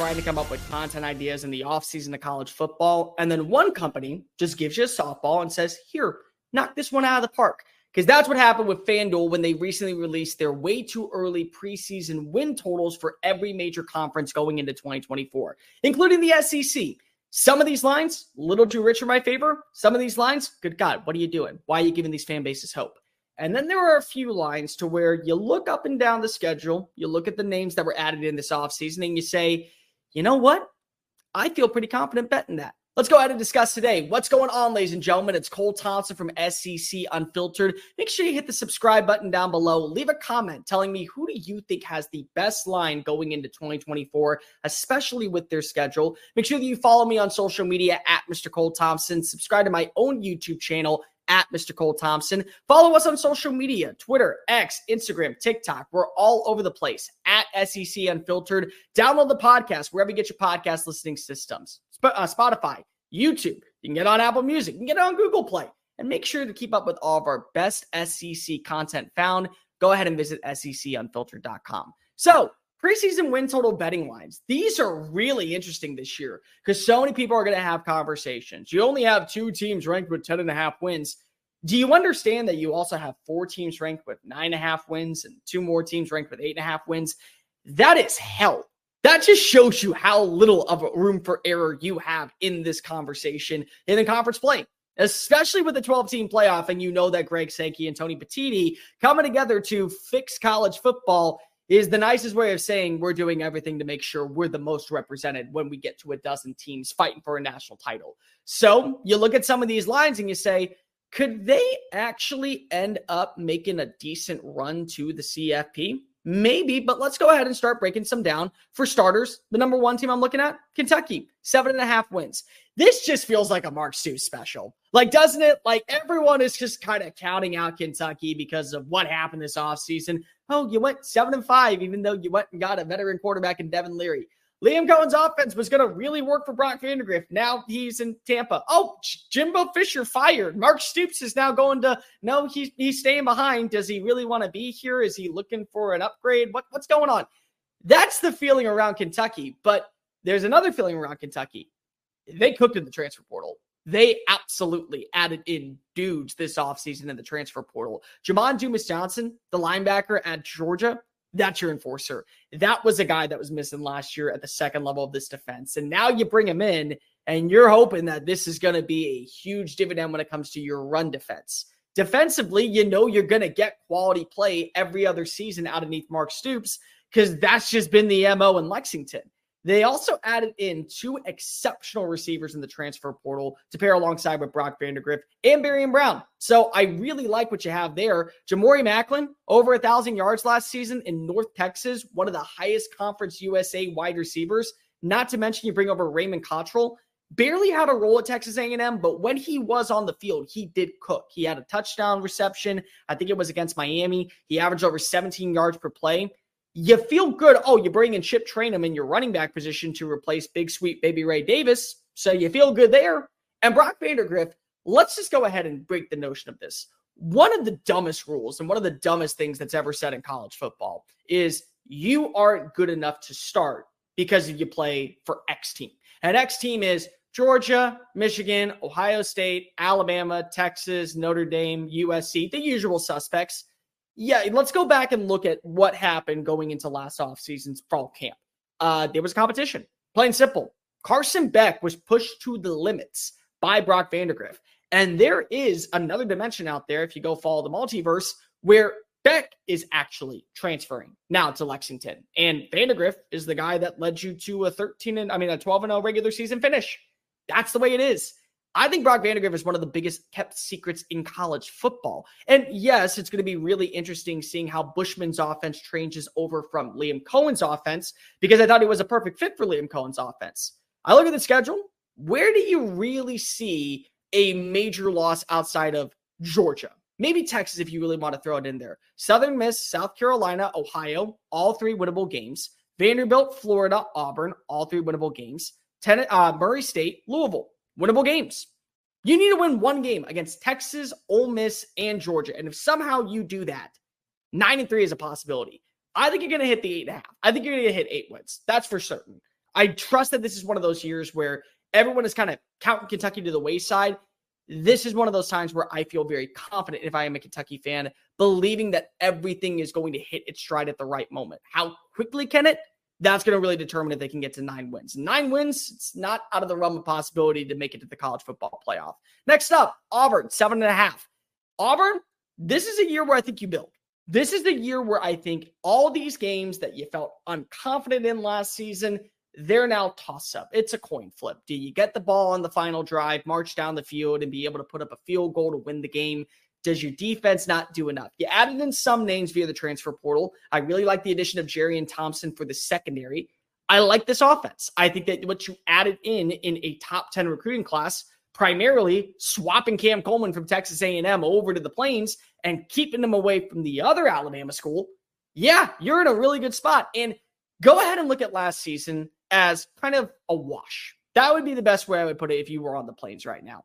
Trying to come up with content ideas in the offseason of college football, and then one company just gives you a softball and says, Here, knock this one out of the park. Because that's what happened with FanDuel when they recently released their way too early preseason win totals for every major conference going into 2024, including the SEC. Some of these lines, a little too rich in my favor. Some of these lines, good God, what are you doing? Why are you giving these fan bases hope? And then there are a few lines to where you look up and down the schedule, you look at the names that were added in this offseason, and you say, you know what? I feel pretty confident betting that. Let's go ahead and discuss today what's going on, ladies and gentlemen. It's Cole Thompson from SEC Unfiltered. Make sure you hit the subscribe button down below. Leave a comment telling me who do you think has the best line going into 2024, especially with their schedule. Make sure that you follow me on social media at Mr. Cole Thompson. Subscribe to my own YouTube channel at Mr. Cole Thompson. Follow us on social media Twitter, X, Instagram, TikTok. We're all over the place at SEC Unfiltered. Download the podcast wherever you get your podcast listening systems uh, Spotify, YouTube. You can get on Apple Music, you can get on Google Play. And make sure to keep up with all of our best SEC content found. Go ahead and visit secunfiltered.com. So, preseason win total betting lines. These are really interesting this year because so many people are going to have conversations. You only have two teams ranked with 10 and a half wins. Do you understand that you also have four teams ranked with nine and a half wins and two more teams ranked with eight and a half wins? That is hell. That just shows you how little of a room for error you have in this conversation in the conference play, especially with the 12 team playoff. And you know that Greg Sankey and Tony Petitti coming together to fix college football is the nicest way of saying we're doing everything to make sure we're the most represented when we get to a dozen teams fighting for a national title. So you look at some of these lines and you say, could they actually end up making a decent run to the CFP? Maybe, but let's go ahead and start breaking some down. For starters, the number one team I'm looking at, Kentucky, seven and a half wins. This just feels like a Mark Stoops special. Like, doesn't it? Like, everyone is just kind of counting out Kentucky because of what happened this offseason. Oh, you went seven and five, even though you went and got a veteran quarterback in Devin Leary. Liam Coen's offense was going to really work for Brock Vandagriff. Now he's in Tampa. Oh, Jimbo Fisher fired. Mark Stoops is now going to no, he's he's staying behind. Does he really want to be here? Is he looking for an upgrade? What, what's going on? That's the feeling around Kentucky. But there's another feeling around Kentucky. They cooked in the transfer portal. They absolutely added in dudes this offseason in the transfer portal. Jamon Dumas Johnson, the linebacker at Georgia, that's your enforcer. That was a guy that was missing last year at the second level of this defense. And now you bring him in, and you're hoping that this is going to be a huge dividend when it comes to your run defense. Defensively, you know you're going to get quality play every other season out underneath Mark Stoops because that's just been the MO in Lexington. They also added in two exceptional receivers in the transfer portal to pair alongside with Brock Vandagriff and Barion Brown. So I really like what you have there. Jamori Maclin, over a thousand yards last season in North Texas, one of the highest conference USA wide receivers. Not to mention you bring over Raymond Cottrell. Barely had a role at Texas A&M, but when he was on the field, he did cook. He had a touchdown reception. I think it was against Miami. He averaged over 17 yards per play you feel good. Oh, you bring in Chip Trayanum in your running back position to replace Big Sweet Baby Ray Davis. So you feel good there. And Brock Vandagriff, let's just go ahead and break the notion of this. One of the dumbest rules and one of the dumbest things that's ever said in college football is you aren't good enough to start because you play for X team. And X team is Georgia, Michigan, Ohio State, Alabama, Texas, Notre Dame, USC, the usual suspects yeah, let's go back and look at what happened going into last offseason's fall camp. Uh, there was competition, plain simple. Carson Beck was pushed to the limits by Brock Vandagriff. And there is another dimension out there, if you go follow the multiverse, where Beck is actually transferring now to Lexington. And Vandagriff is the guy that led you to a 13 and I mean a 12 and 0 regular season finish. That's the way it is. I think Brock Vandagriff is one of the biggest kept secrets in college football. And yes, it's going to be really interesting seeing how Bushman's offense changes over from Liam Coen's offense because I thought he was a perfect fit for Liam Coen's offense. I look at the schedule. Where do you really see a major loss outside of Georgia? Maybe Texas, if you really want to throw it in there. Southern Miss, South Carolina, Ohio, all three winnable games. Vanderbilt, Florida, Auburn, all three winnable games. Ten- uh, Murray State, Louisville, winnable games. You need to win one game against Texas, Ole Miss, and Georgia. And if somehow you do that, nine and three is a possibility. I think you're going to hit the eight and a half. I think you're going to hit eight wins. That's for certain. I trust that this is one of those years where everyone is kind of counting Kentucky to the wayside. This is one of those times where I feel very confident if I am a Kentucky fan, believing that everything is going to hit its stride at the right moment. How quickly can it? That's going to really determine if they can get to nine wins. Nine wins, it's not out of the realm of possibility to make it to the college football playoff. Next up, Auburn, seven and a half. Auburn, this is a year where I think you build. This is the year where I think all these games that you felt unconfident in last season, they're now toss up. It's a coin flip. Do you get the ball on the final drive, march down the field, and be able to put up a field goal to win the game? Does your defense not do enough? You added in some names via the transfer portal. I really like the addition of Jerrin Thompson for the secondary. I like this offense. I think that what you added in in a top 10 recruiting class, primarily swapping Cam Coleman from Texas A&M over to the Plains and keeping them away from the other Alabama school, yeah, you're in a really good spot. And go ahead and look at last season as kind of a wash. That would be the best way I would put it if you were on the Plains right now.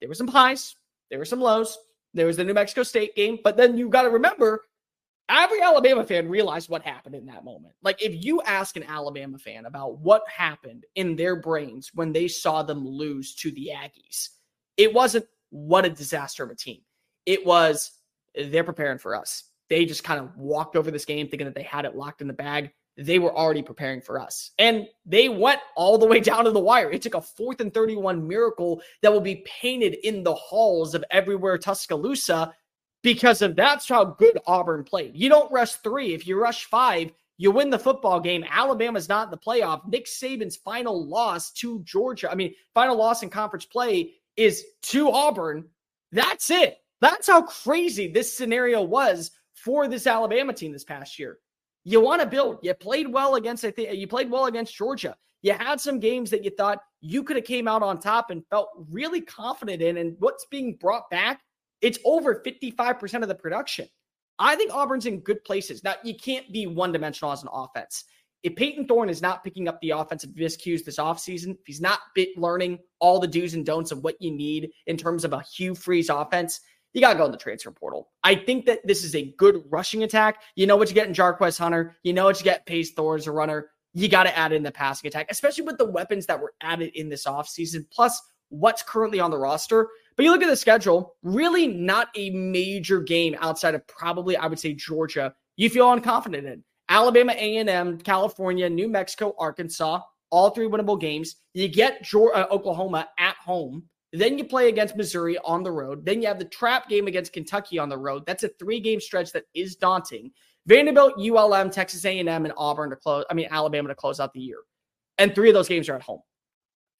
There were some highs, there were some lows. There was the New Mexico State game, but then you got to remember every Alabama fan realized what happened in that moment. Like if you ask an Alabama fan about what happened in their brains when they saw them lose to the Aggies, it wasn't what a disaster of a team. It was they're preparing for us. They just kind of walked over this game thinking that they had it locked in the bag they were already preparing for us. And they went all the way down to the wire. It took a fourth and 31 miracle that will be painted in the halls of everywhere Tuscaloosa because of that's how good Auburn played. You don't rush three. If you rush five, you win the football game. Alabama's not in the playoff. Nick Saban's final loss to Georgia, I mean, final loss in conference play is to Auburn. That's it. That's how crazy this scenario was for this Alabama team this past year. You want to build. You played well against I think you played well against Georgia. You had some games that you thought you could have came out on top and felt really confident in and what's being brought back, it's over 55% of the production. I think Auburn's in good places. Now, you can't be one dimensional as an offense. If Payton Thorne is not picking up the offensive miscues this offseason, if he's not learning all the do's and don'ts of what you need in terms of a Hugh Freeze offense, you got to go in the transfer portal. I think that this is a good rushing attack. You know what you get in Jarquez Hunter. You know what you get Payton Thorne as a runner. You got to add in the passing attack, especially with the weapons that were added in this offseason, plus what's currently on the roster. But you look at the schedule, really not a major game outside of probably, I would say, Georgia. You feel unconfident in. Alabama, A&M, California, New Mexico, Arkansas, all three winnable games. You get Georgia, uh, Oklahoma at home. Then you play against Missouri on the road. Then you have the trap game against Kentucky on the road. That's a three-game stretch that is daunting. Vanderbilt, ULM, Texas A&M, and Auburn to close. I mean Alabama to close out the year, and three of those games are at home.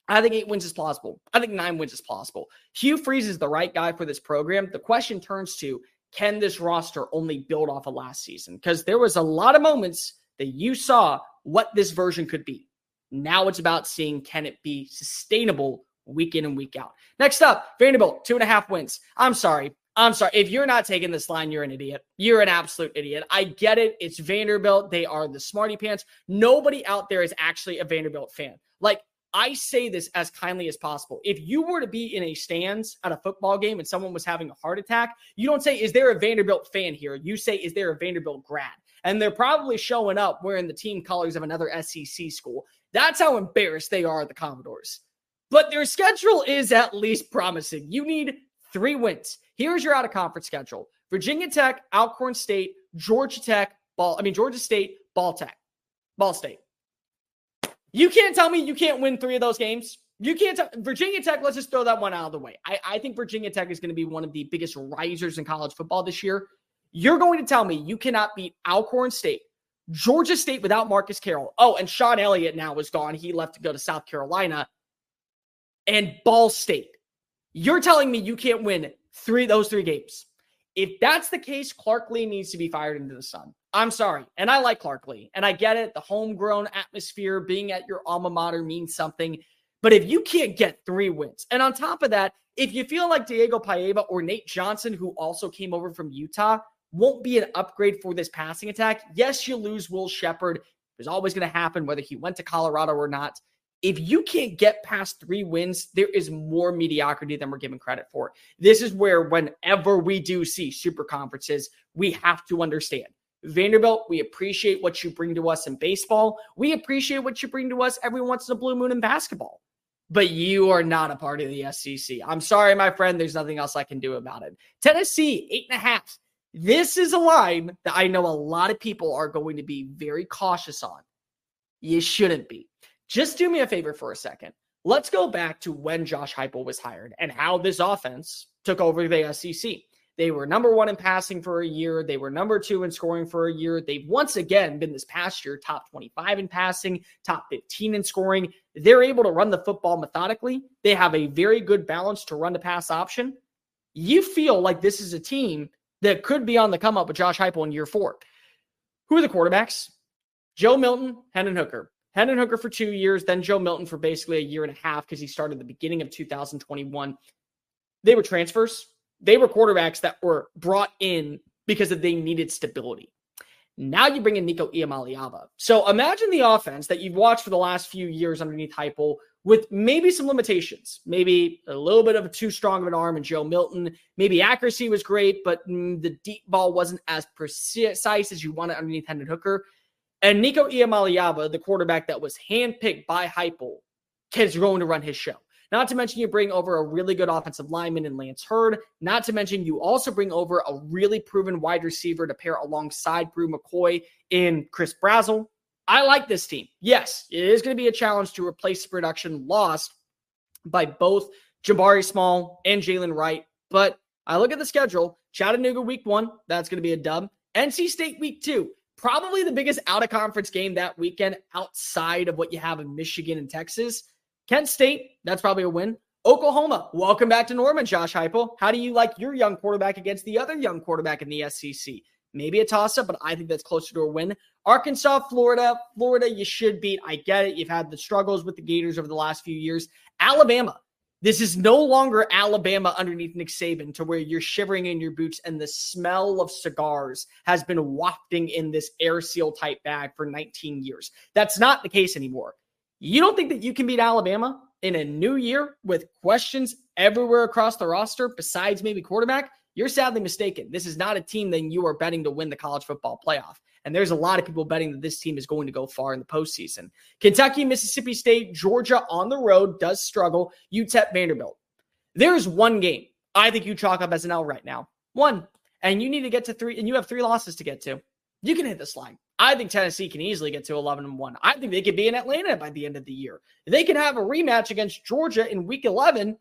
I think eight wins is plausible. I think nine wins is plausible. Hugh Freeze is the right guy for this program. The question turns to can this roster only build off of last season? Because there was a lot of moments that you saw what this version could be. Now it's about seeing can it be sustainable week in and week out. Next up, Vanderbilt, two and a half wins. I'm sorry. I'm sorry. If you're not taking this line, you're an idiot. You're an absolute idiot. I get it. It's Vanderbilt. They are the smarty pants. Nobody out there is actually a Vanderbilt fan. Like, I say this as kindly as possible. If you were to be in a stands at a football game and someone was having a heart attack, you don't say, Is there a Vanderbilt fan here? You say, Is there a Vanderbilt grad? And they're probably showing up wearing the team colors of another SEC school. That's how embarrassed they are, at the Commodores but their schedule is at least promising. You need three wins. Here's your out of conference schedule Virginia Tech, Alcorn State, Georgia Tech, Ball, I mean, Georgia State, Ball Tech, Ball State. You can't tell me you can't win three of those games. You can't tell Virginia Tech. Let's just throw that one out of the way. I, I think Virginia Tech is going to be one of the biggest risers in college football this year. You're going to tell me you cannot beat Alcorn State, Georgia State without Marcus Carroll. Oh, and Shawn Elliott now is gone. He left to go to South Carolina and Ball State. You're telling me you can't win three those three games. If that's the case, Clark Lea needs to be fired into the sun. I'm sorry. And I like Clark Lea. And I get it. The homegrown atmosphere, being at your alma mater means something. But if you can't get three wins, and on top of that, if you feel like Diego Pavia or Nate Johnson, who also came over from Utah, won't be an upgrade for this passing attack. Yes, you lose Will Sheppard. It's always going to happen, whether he went to Colorado or not. If you can't get past three wins, there is more mediocrity than we're given credit for. This is where, whenever we do see super conferences, we have to understand Vanderbilt, we appreciate what you bring to us in baseball. We appreciate what you bring to us every once in a blue moon in basketball. But you are not a part of the SEC. I'm sorry, my friend. There's nothing else I can do about it. Tennessee, eight and a half. This is a line that I know a lot of people are going to be very cautious on. You shouldn't be. Just do me a favor for a second. Let's go back to when Josh Heupel was hired and how this offense took over the SEC. They were number one in passing for a year. They were number two in scoring for a year. They've once again been this past year top 25 in passing, top 15 in scoring. They're able to run the football methodically. They have a very good balance to run the pass option. You feel like this is a team that could be on the come up with Josh Heupel in year four. Who are the quarterbacks? Joe Milton, Hendon Hooker. Hendon Hooker for two years, then Joe Milton for basically a year and a half because he started the beginning of 2021. They were transfers. They were quarterbacks that were brought in because they needed stability. Now you bring in Nico Iamaleava. So imagine the offense that you've watched for the last few years underneath Heupel with maybe some limitations, maybe a little bit of too strong of an arm in Joe Milton. Maybe accuracy was great, but mm, the deep ball wasn't as precise as you want it underneath Hendon Hooker. And Nico Iamaleava, the quarterback that was handpicked by Heupel, is going to run his show. Not to mention, you bring over a really good offensive lineman in Lance Heard. Not to mention, you also bring over a really proven wide receiver to pair alongside Bru McCoy in Chris Brazzell. I like this team. Yes, it is going to be a challenge to replace the production lost by both Jabari Small and Jaylen Wright. But I look at the schedule Chattanooga week one, that's going to be a dub. NC State week two, probably the biggest out of conference game that weekend outside of what you have in Michigan and Texas. Kent State, that's probably a win. Oklahoma, welcome back to Norman, Josh Heupel. How do you like your young quarterback against the other young quarterback in the SEC? Maybe a toss up, but I think that's closer to a win. Arkansas, Florida, Florida, you should beat. I get it. You've had the struggles with the Gators over the last few years. Alabama, this is no longer Alabama underneath Nick Saban to where you're shivering in your boots and the smell of cigars has been wafting in this air seal type bag for 19 years. That's not the case anymore. You don't think that you can beat Alabama in a new year with questions everywhere across the roster besides maybe quarterback? You're sadly mistaken. This is not a team that you are betting to win the college football playoff. And there's a lot of people betting that this team is going to go far in the postseason. Kentucky, Mississippi State, Georgia on the road does struggle. UTEP, Vanderbilt. There's one game I think you chalk up as an L right now. One. And you need to get to three, and you have three losses to get to. You can hit this line. I think Tennessee can easily get to 11 and 1. I think they could be in Atlanta by the end of the year. They can have a rematch against Georgia in week 11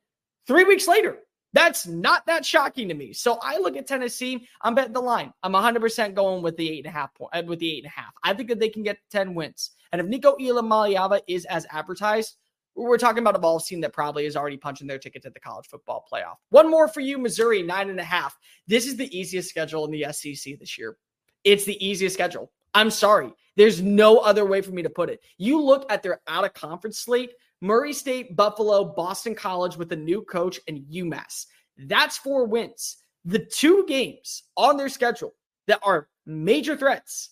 three weeks later. That's not that shocking to me. So I look at Tennessee. I'm betting the line. I'm 100% going with the eight and a half point. Uh, with the eight and a half. I think that they can get 10 wins. And if Nico Iamaleava is as advertised, we're talking about a ball team that probably is already punching their ticket to the college football playoff. One more for you, Missouri, nine and a half. This is the easiest schedule in the SEC this year. It's the easiest schedule. I'm sorry. There's no other way for me to put it. You look at their out of conference slate Murray State, Buffalo, Boston College with a new coach, and UMass. That's four wins. The two games on their schedule that are major threats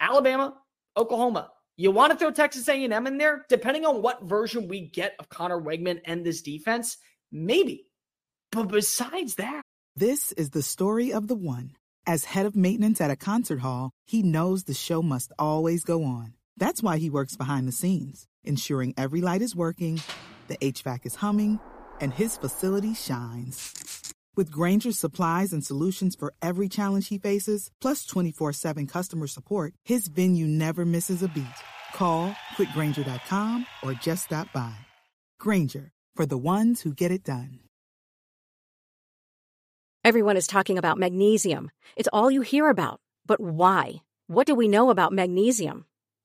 Alabama, Oklahoma. You want to throw Texas A&M in there? Depending on what version we get of Conner Weigman and this defense, maybe. But besides that, this is the story of the one. As head of maintenance at a concert hall, he knows the show must always go on. That's why he works behind the scenes, ensuring every light is working, the HVAC is humming, and his facility shines. With Grainger's supplies and solutions for every challenge he faces, plus 24 7 customer support, his venue never misses a beat. Call quickgranger.com or just stop by. Grainger, for the ones who get it done. Everyone is talking about magnesium. It's all you hear about. But why? What do we know about magnesium?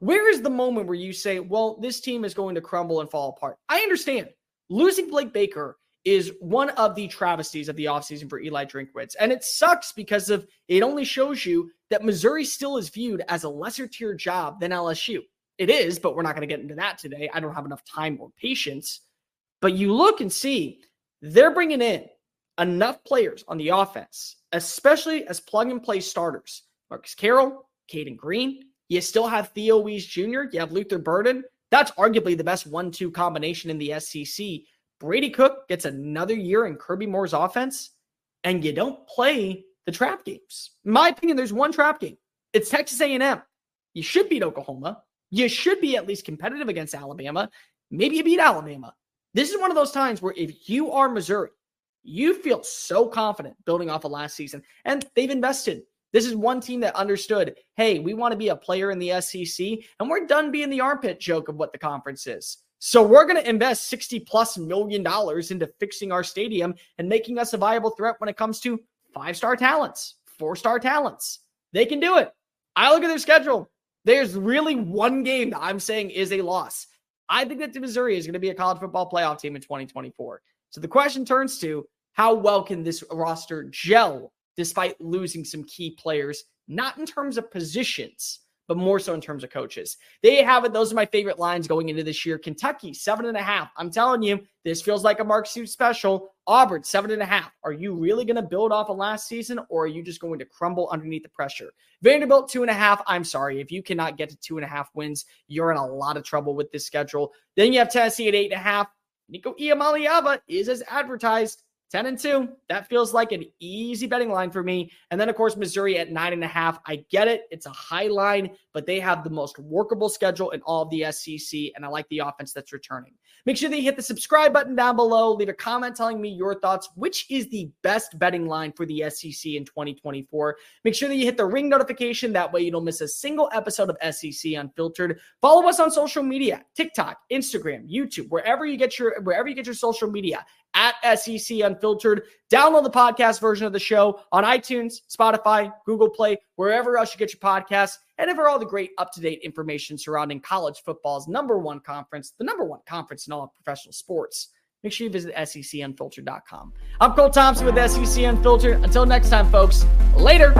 Where is the moment where you say, well, this team is going to crumble and fall apart? I understand. Losing Blake Baker is one of the travesties of the offseason for Eli Drinkwitz. And it sucks because of it only shows you that Missouri still is viewed as a lesser tier job than LSU. It is, but we're not going to get into that today. I don't have enough time or patience. But you look and see they're bringing in enough players on the offense, especially as plug and play starters. Marcus Carroll, Cayden Green. You still have Theo Wease Jr. You have Luther Burden. That's arguably the best one-two combination in the SEC. Brady Cook gets another year in Kirby Moore's offense, and you don't play the trap games. In my opinion, there's one trap game. It's Texas A&M. You should beat Oklahoma. You should be at least competitive against Alabama. Maybe you beat Alabama. This is one of those times where if you are Missouri, you feel so confident building off of last season, and they've invested. This is one team that understood, hey, we want to be a player in the SEC, and we're done being the armpit joke of what the conference is. So we're going to invest 60 plus million dollars into fixing our stadium and making us a viable threat when it comes to five star talents, four star talents. They can do it. I look at their schedule. There's really one game that I'm saying is a loss. I think that Missouri is going to be a college football playoff team in 2024. So the question turns to how well can this roster gel despite losing some key players, not in terms of positions, but more so in terms of coaches. They have it. Those are my favorite lines going into this year. Kentucky, seven and a half. I'm telling you, this feels like a Mark Stoops special. Auburn, seven and a half. Are you really going to build off of last season or are you just going to crumble underneath the pressure? Vanderbilt, two and a half. I'm sorry. If you cannot get to two and a half wins, you're in a lot of trouble with this schedule. Then you have Tennessee at eight and a half. Nico Iamaleava is as advertised. 10 and 2. That feels like an easy betting line for me. And then, of course, Missouri at nine and a half. I get it. It's a high line, but they have the most workable schedule in all of the SEC. And I like the offense that's returning. Make sure that you hit the subscribe button down below. Leave a comment telling me your thoughts. Which is the best betting line for the SEC in 2024? Make sure that you hit the ring notification. That way you don't miss a single episode of SEC Unfiltered. Follow us on social media, TikTok, Instagram, YouTube, wherever you get your wherever you get your social media at SEC Unfiltered. Download the podcast version of the show on iTunes, Spotify, Google Play, wherever else you get your podcasts, and for all the great up to date information surrounding college football's number one conference, the number one conference in all of professional sports. Make sure you visit secunfiltered.com. I'm Cole Thompson with SEC Unfiltered. Until next time, folks, later.